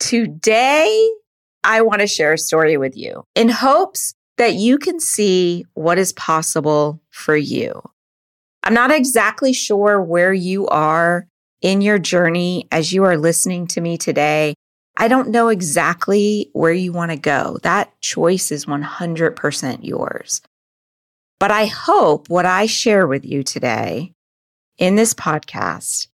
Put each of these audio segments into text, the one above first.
Today, I want to share a story with you in hopes that you can see what is possible for you. I'm not exactly sure where you are in your journey as you are listening to me today. I don't know exactly where you want to go. That choice is 100% yours. But I hope what I share with you today in this podcast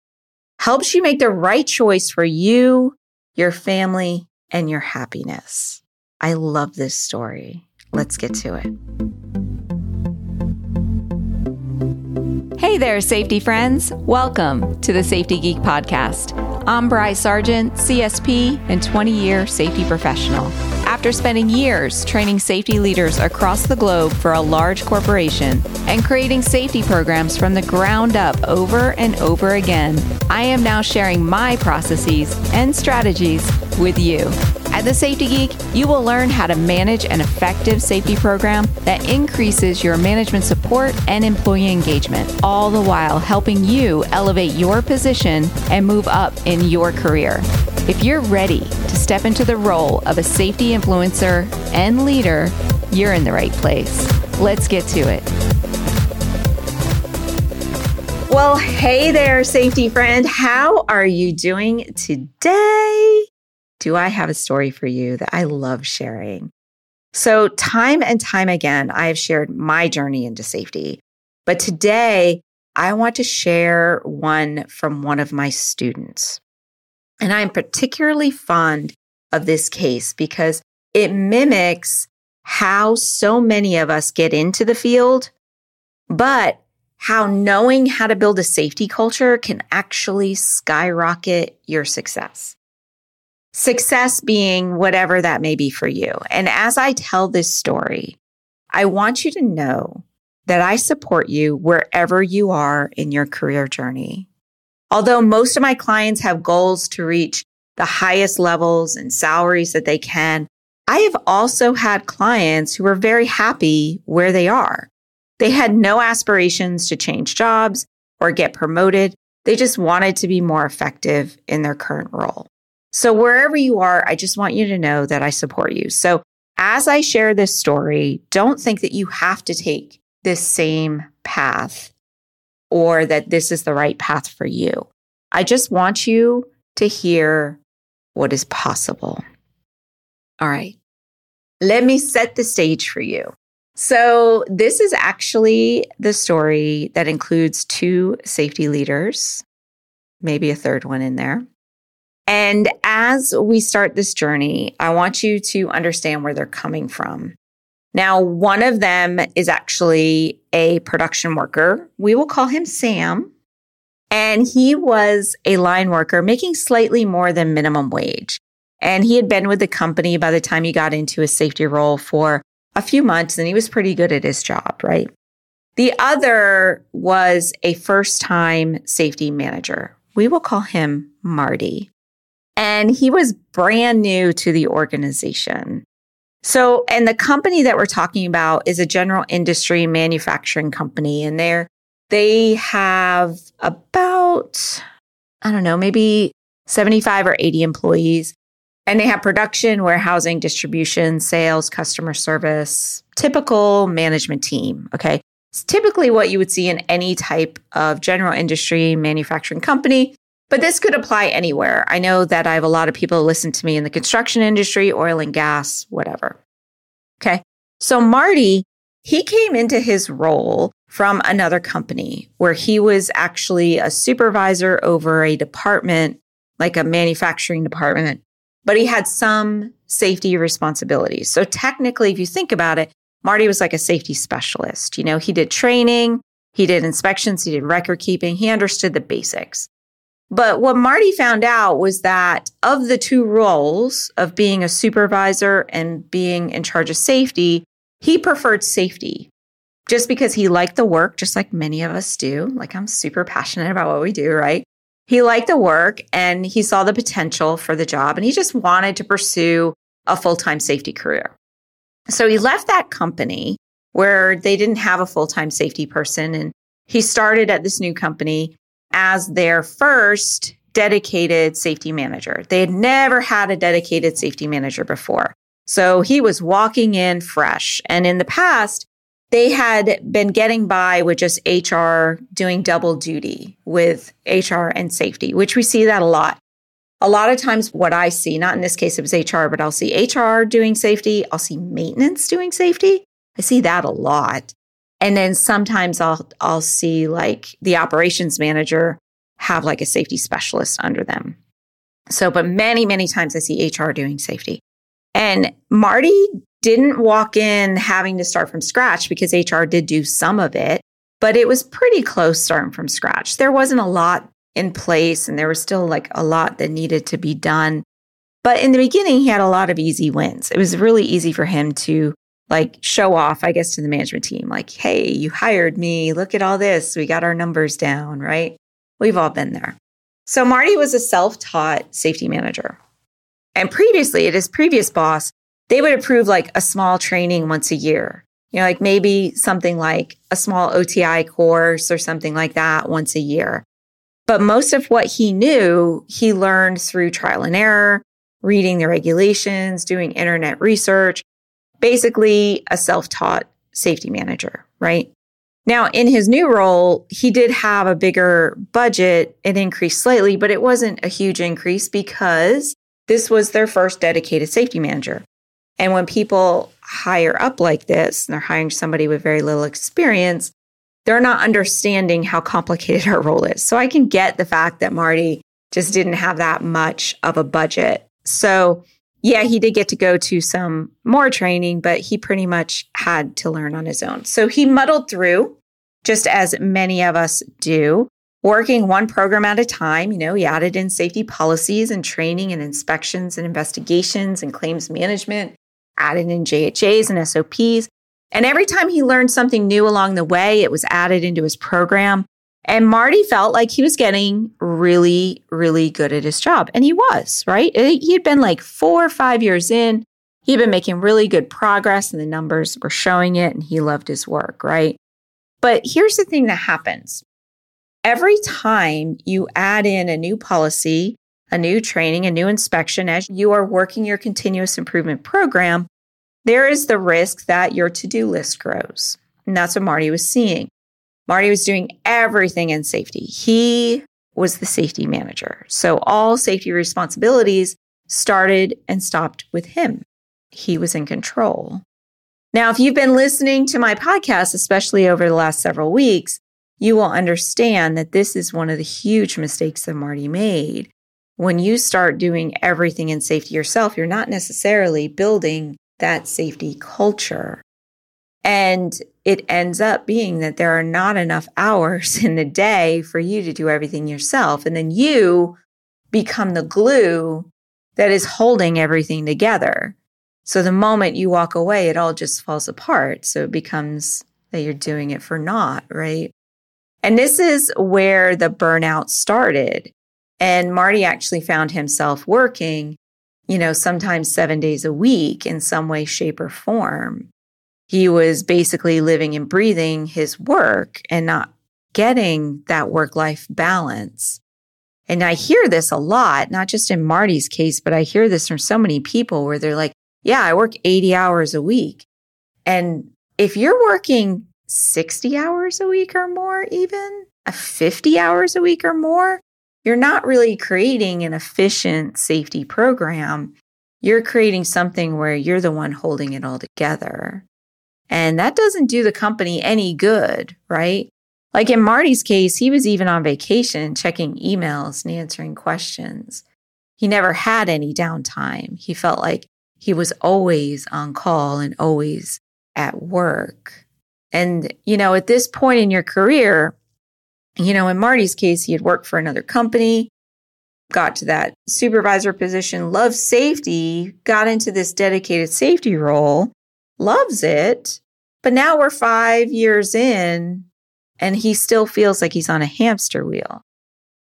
helps you make the right choice for you, your family, and your happiness. I love this story. Let's get to it. Hey there, safety friends. Welcome to the Safety Geek Podcast. I'm Bry Sargent, CSP and 20 year safety professional. After spending years training safety leaders across the globe for a large corporation and creating safety programs from the ground up over and over again, I am now sharing my processes and strategies with you. At The Safety Geek, you will learn how to manage an effective safety program that increases your management support and employee engagement, all the while helping you elevate your position and move up in your career. If you're ready to step into the role of a safety influencer and leader, you're in the right place. Let's get to it. Well, hey there, safety friend. How are you doing today? Do I have a story for you that I love sharing? So, time and time again, I have shared my journey into safety. But today, I want to share one from one of my students. And I'm particularly fond of this case because it mimics how so many of us get into the field, but how knowing how to build a safety culture can actually skyrocket your success. Success being whatever that may be for you. And as I tell this story, I want you to know that I support you wherever you are in your career journey. Although most of my clients have goals to reach the highest levels and salaries that they can, I have also had clients who are very happy where they are. They had no aspirations to change jobs or get promoted. They just wanted to be more effective in their current role. So, wherever you are, I just want you to know that I support you. So, as I share this story, don't think that you have to take this same path or that this is the right path for you. I just want you to hear what is possible. All right. Let me set the stage for you. So, this is actually the story that includes two safety leaders, maybe a third one in there. And as we start this journey, I want you to understand where they're coming from. Now, one of them is actually a production worker. We will call him Sam. And he was a line worker making slightly more than minimum wage. And he had been with the company by the time he got into a safety role for a few months and he was pretty good at his job, right? The other was a first time safety manager. We will call him Marty. And he was brand new to the organization. So, and the company that we're talking about is a general industry manufacturing company. And they're, they have about, I don't know, maybe 75 or 80 employees. And they have production, warehousing, distribution, sales, customer service, typical management team. Okay. It's typically what you would see in any type of general industry manufacturing company, but this could apply anywhere. I know that I have a lot of people listen to me in the construction industry, oil and gas, whatever. Okay. So Marty, he came into his role from another company where he was actually a supervisor over a department, like a manufacturing department but he had some safety responsibilities. So technically, if you think about it, Marty was like a safety specialist. You know, he did training, he did inspections, he did record keeping, he understood the basics. But what Marty found out was that of the two roles of being a supervisor and being in charge of safety, he preferred safety just because he liked the work, just like many of us do. Like I'm super passionate about what we do, right? He liked the work and he saw the potential for the job and he just wanted to pursue a full time safety career. So he left that company where they didn't have a full time safety person and he started at this new company as their first dedicated safety manager. They had never had a dedicated safety manager before. So he was walking in fresh. And in the past, they had been getting by with just HR doing double duty with HR and safety, which we see that a lot. A lot of times, what I see, not in this case, it was HR, but I'll see HR doing safety, I'll see maintenance doing safety. I see that a lot. And then sometimes I'll I'll see like the operations manager have like a safety specialist under them. So, but many, many times I see HR doing safety. And Marty didn't walk in having to start from scratch because HR did do some of it, but it was pretty close starting from scratch. There wasn't a lot in place and there was still like a lot that needed to be done. But in the beginning, he had a lot of easy wins. It was really easy for him to like show off, I guess, to the management team, like, hey, you hired me. Look at all this. We got our numbers down, right? We've all been there. So Marty was a self taught safety manager. And previously, at his previous boss, they would approve like a small training once a year. You know, like maybe something like a small OTI course or something like that once a year. But most of what he knew, he learned through trial and error, reading the regulations, doing internet research, basically a self taught safety manager, right? Now, in his new role, he did have a bigger budget. It increased slightly, but it wasn't a huge increase because this was their first dedicated safety manager. And when people hire up like this, and they're hiring somebody with very little experience, they're not understanding how complicated our role is. So I can get the fact that Marty just didn't have that much of a budget. So yeah, he did get to go to some more training, but he pretty much had to learn on his own. So he muddled through, just as many of us do, working one program at a time. You know, he added in safety policies and training and inspections and investigations and claims management, added in JHAs and SOPs. And every time he learned something new along the way, it was added into his program. And Marty felt like he was getting really, really good at his job. And he was, right? He had been like four or five years in. He'd been making really good progress, and the numbers were showing it, and he loved his work, right? But here's the thing that happens every time you add in a new policy, a new training, a new inspection, as you are working your continuous improvement program, there is the risk that your to do list grows. And that's what Marty was seeing. Marty was doing everything in safety. He was the safety manager. So all safety responsibilities started and stopped with him. He was in control. Now, if you've been listening to my podcast, especially over the last several weeks, you will understand that this is one of the huge mistakes that Marty made. When you start doing everything in safety yourself, you're not necessarily building that safety culture. And it ends up being that there are not enough hours in the day for you to do everything yourself. And then you become the glue that is holding everything together. So the moment you walk away, it all just falls apart. So it becomes that you're doing it for naught, right? And this is where the burnout started. And Marty actually found himself working, you know, sometimes seven days a week in some way, shape, or form he was basically living and breathing his work and not getting that work life balance. And I hear this a lot, not just in Marty's case, but I hear this from so many people where they're like, yeah, I work 80 hours a week. And if you're working 60 hours a week or more, even uh, 50 hours a week or more, you're not really creating an efficient safety program. You're creating something where you're the one holding it all together. And that doesn't do the company any good, right? Like in Marty's case, he was even on vacation checking emails and answering questions. He never had any downtime. He felt like he was always on call and always at work. And, you know, at this point in your career, you know, in Marty's case, he had worked for another company, got to that supervisor position, loved safety, got into this dedicated safety role loves it. But now we're five years in and he still feels like he's on a hamster wheel.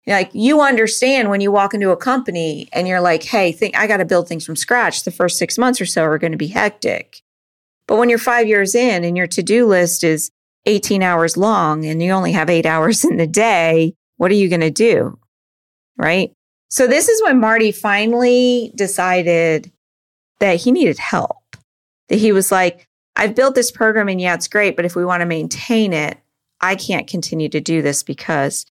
Like you understand when you walk into a company and you're like, hey, think I got to build things from scratch. The first six months or so are going to be hectic. But when you're five years in and your to do list is 18 hours long and you only have eight hours in the day, what are you going to do? Right? So this is when Marty finally decided that he needed help. That he was like, I've built this program and yeah, it's great, but if we want to maintain it, I can't continue to do this because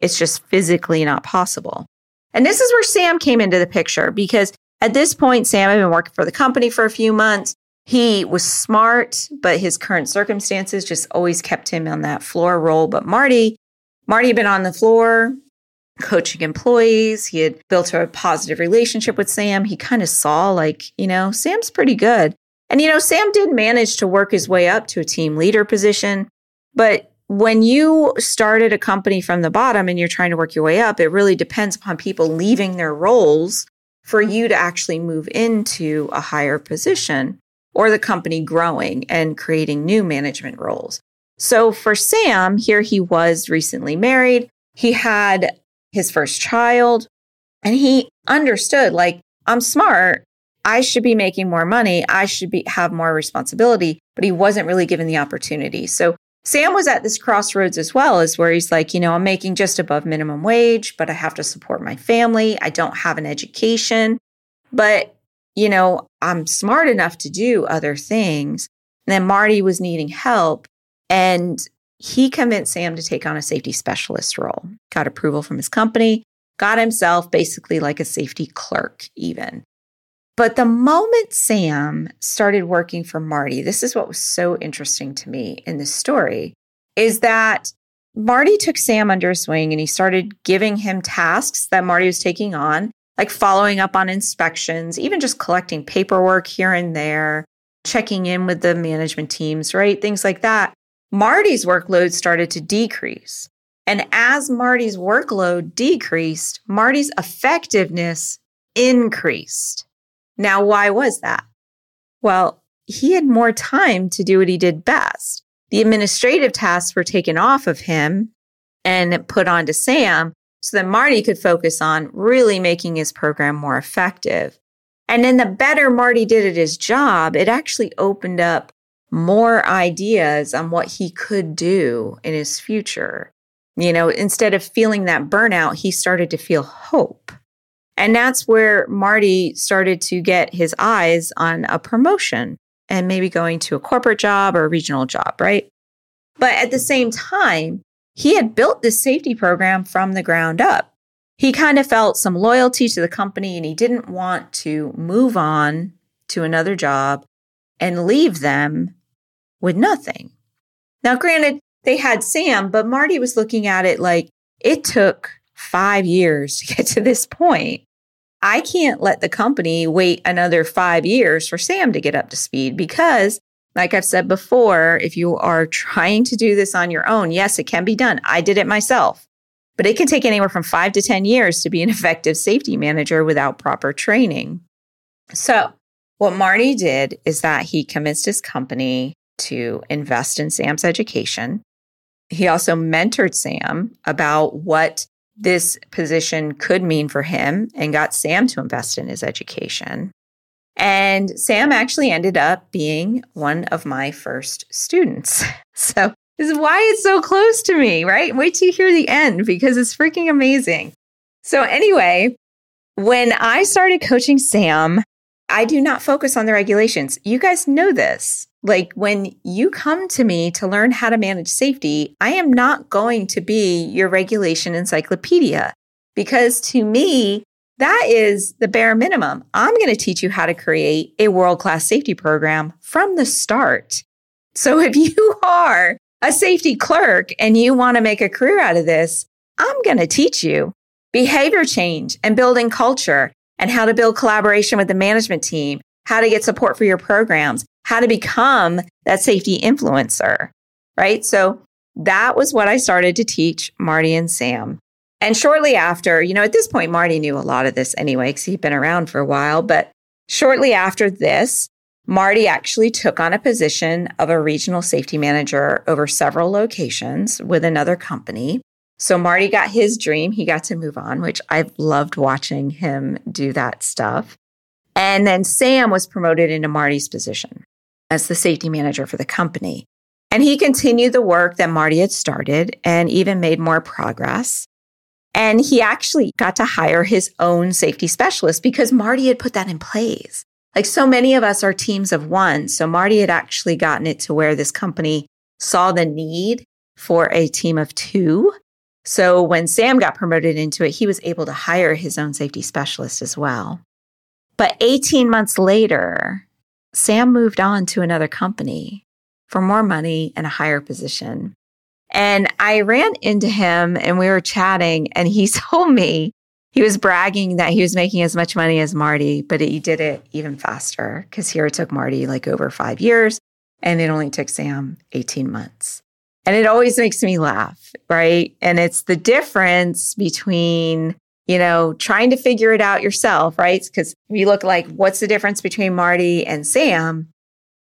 it's just physically not possible. And this is where Sam came into the picture because at this point, Sam had been working for the company for a few months. He was smart, but his current circumstances just always kept him on that floor role. But Marty, Marty had been on the floor coaching employees. He had built a positive relationship with Sam. He kind of saw, like, you know, Sam's pretty good. And, you know, Sam did manage to work his way up to a team leader position. But when you started a company from the bottom and you're trying to work your way up, it really depends upon people leaving their roles for you to actually move into a higher position or the company growing and creating new management roles. So for Sam, here he was recently married. He had his first child. And he understood, like, I'm smart. I should be making more money. I should be have more responsibility, but he wasn't really given the opportunity. So Sam was at this crossroads as well, as where he's like, you know, I'm making just above minimum wage, but I have to support my family. I don't have an education, but you know, I'm smart enough to do other things. And then Marty was needing help. And he convinced Sam to take on a safety specialist role, got approval from his company, got himself basically like a safety clerk, even. But the moment Sam started working for Marty, this is what was so interesting to me in this story is that Marty took Sam under his wing and he started giving him tasks that Marty was taking on, like following up on inspections, even just collecting paperwork here and there, checking in with the management teams, right? Things like that. Marty's workload started to decrease. And as Marty's workload decreased, Marty's effectiveness increased. Now, why was that? Well, he had more time to do what he did best. The administrative tasks were taken off of him and put onto Sam so that Marty could focus on really making his program more effective. And then the better Marty did at his job, it actually opened up more ideas on what he could do in his future. You know, instead of feeling that burnout, he started to feel hope. And that's where Marty started to get his eyes on a promotion and maybe going to a corporate job or a regional job, right? But at the same time, he had built this safety program from the ground up. He kind of felt some loyalty to the company and he didn't want to move on to another job and leave them with nothing. Now, granted, they had Sam, but Marty was looking at it like it took five years to get to this point. I can't let the company wait another five years for Sam to get up to speed because, like I've said before, if you are trying to do this on your own, yes, it can be done. I did it myself, but it can take anywhere from five to 10 years to be an effective safety manager without proper training. So, what Marty did is that he convinced his company to invest in Sam's education. He also mentored Sam about what this position could mean for him and got Sam to invest in his education. And Sam actually ended up being one of my first students. So this is why it's so close to me, right? Wait till you hear the end because it's freaking amazing. So, anyway, when I started coaching Sam, I do not focus on the regulations. You guys know this. Like when you come to me to learn how to manage safety, I am not going to be your regulation encyclopedia because to me, that is the bare minimum. I'm going to teach you how to create a world class safety program from the start. So if you are a safety clerk and you want to make a career out of this, I'm going to teach you behavior change and building culture and how to build collaboration with the management team, how to get support for your programs, how to become that safety influencer, right? So that was what I started to teach Marty and Sam. And shortly after, you know, at this point, Marty knew a lot of this anyway, because he'd been around for a while. But shortly after this, Marty actually took on a position of a regional safety manager over several locations with another company. So Marty got his dream. He got to move on, which I've loved watching him do that stuff. And then Sam was promoted into Marty's position as the safety manager for the company. And he continued the work that Marty had started and even made more progress. And he actually got to hire his own safety specialist because Marty had put that in place. Like so many of us are teams of one. So Marty had actually gotten it to where this company saw the need for a team of two. So when Sam got promoted into it, he was able to hire his own safety specialist as well. But 18 months later, Sam moved on to another company for more money and a higher position. And I ran into him and we were chatting, and he told me he was bragging that he was making as much money as Marty, but he did it even faster because here it took Marty like over five years and it only took Sam 18 months. And it always makes me laugh, right? And it's the difference between, you know, trying to figure it out yourself, right? Because you look like, what's the difference between Marty and Sam?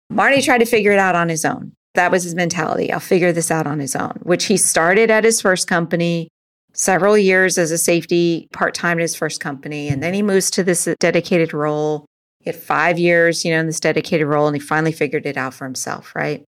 Marty tried to figure it out on his own. That was his mentality. I'll figure this out on his own, which he started at his first company, several years as a safety part time at his first company. And then he moves to this dedicated role. He had five years, you know, in this dedicated role, and he finally figured it out for himself, right?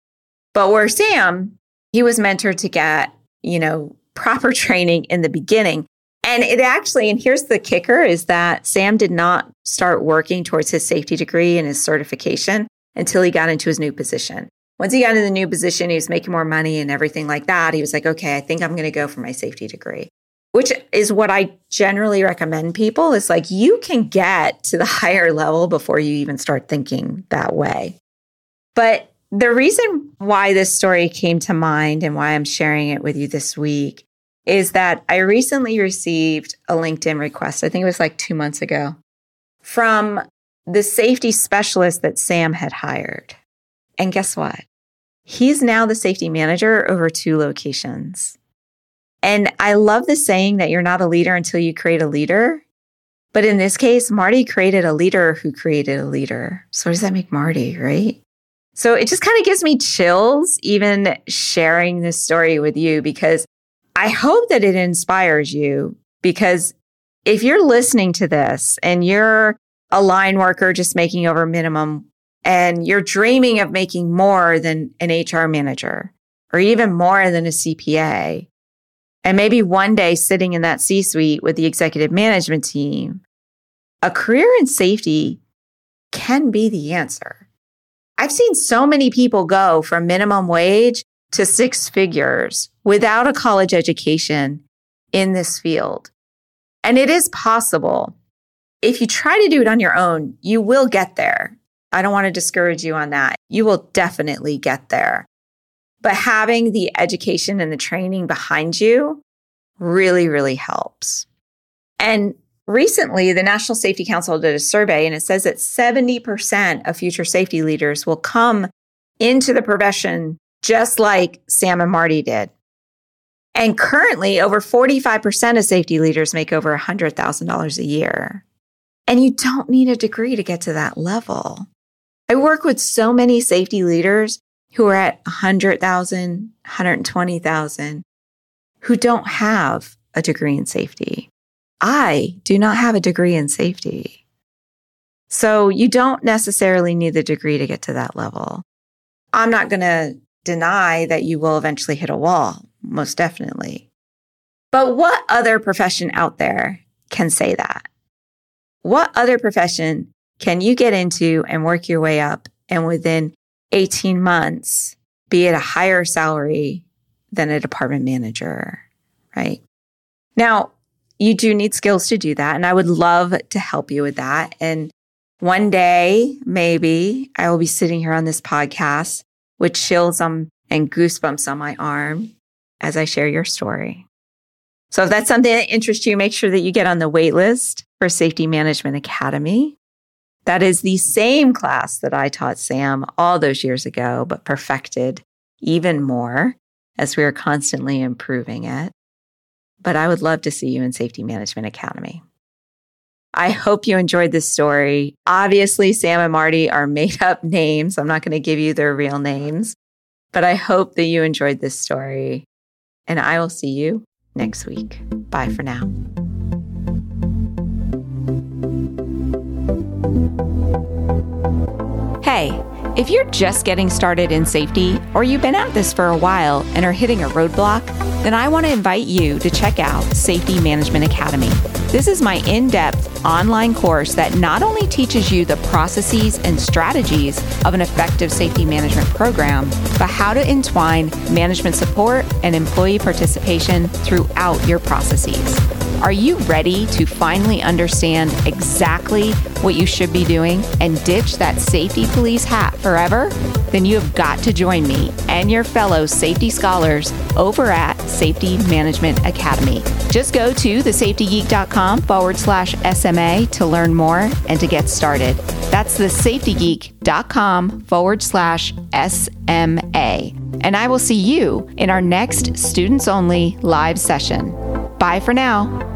But where Sam, he was mentored to get, you know, proper training in the beginning. And it actually, and here's the kicker is that Sam did not start working towards his safety degree and his certification until he got into his new position. Once he got into the new position, he was making more money and everything like that. He was like, okay, I think I'm going to go for my safety degree, which is what I generally recommend people is like you can get to the higher level before you even start thinking that way. But the reason why this story came to mind and why I'm sharing it with you this week is that I recently received a LinkedIn request. I think it was like two months ago from the safety specialist that Sam had hired. And guess what? He's now the safety manager over two locations. And I love the saying that you're not a leader until you create a leader. But in this case, Marty created a leader who created a leader. So, what does that make Marty, right? So, it just kind of gives me chills even sharing this story with you because I hope that it inspires you. Because if you're listening to this and you're a line worker just making over minimum and you're dreaming of making more than an HR manager or even more than a CPA, and maybe one day sitting in that C suite with the executive management team, a career in safety can be the answer. I've seen so many people go from minimum wage to six figures without a college education in this field. And it is possible. If you try to do it on your own, you will get there. I don't want to discourage you on that. You will definitely get there. But having the education and the training behind you really, really helps. And recently, the National Safety Council did a survey, and it says that 70% of future safety leaders will come into the profession just like Sam and Marty did. And currently, over 45% of safety leaders make over $100,000 a year. And you don't need a degree to get to that level. I work with so many safety leaders who are at 100,000, 120,000 who don't have a degree in safety. I do not have a degree in safety. So you don't necessarily need the degree to get to that level. I'm not going to deny that you will eventually hit a wall, most definitely. But what other profession out there can say that? What other profession can you get into and work your way up and within 18 months be at a higher salary than a department manager, right? Now, you do need skills to do that. And I would love to help you with that. And one day, maybe I will be sitting here on this podcast with chills on and goosebumps on my arm as I share your story. So if that's something that interests you, make sure that you get on the wait list for Safety Management Academy. That is the same class that I taught Sam all those years ago, but perfected even more as we are constantly improving it. But I would love to see you in Safety Management Academy. I hope you enjoyed this story. Obviously, Sam and Marty are made up names. I'm not going to give you their real names, but I hope that you enjoyed this story. And I will see you next week. Bye for now. Hey, If you're just getting started in safety, or you've been at this for a while and are hitting a roadblock, then I want to invite you to check out Safety Management Academy. This is my in depth online course that not only teaches you the processes and strategies of an effective safety management program, but how to entwine management support and employee participation throughout your processes. Are you ready to finally understand exactly what you should be doing and ditch that safety police hat forever? Then you have got to join me and your fellow safety scholars over at Safety Management Academy. Just go to thesafetygeek.com forward slash SMA to learn more and to get started. That's thesafetygeek.com forward slash SMA. And I will see you in our next students only live session. Bye for now.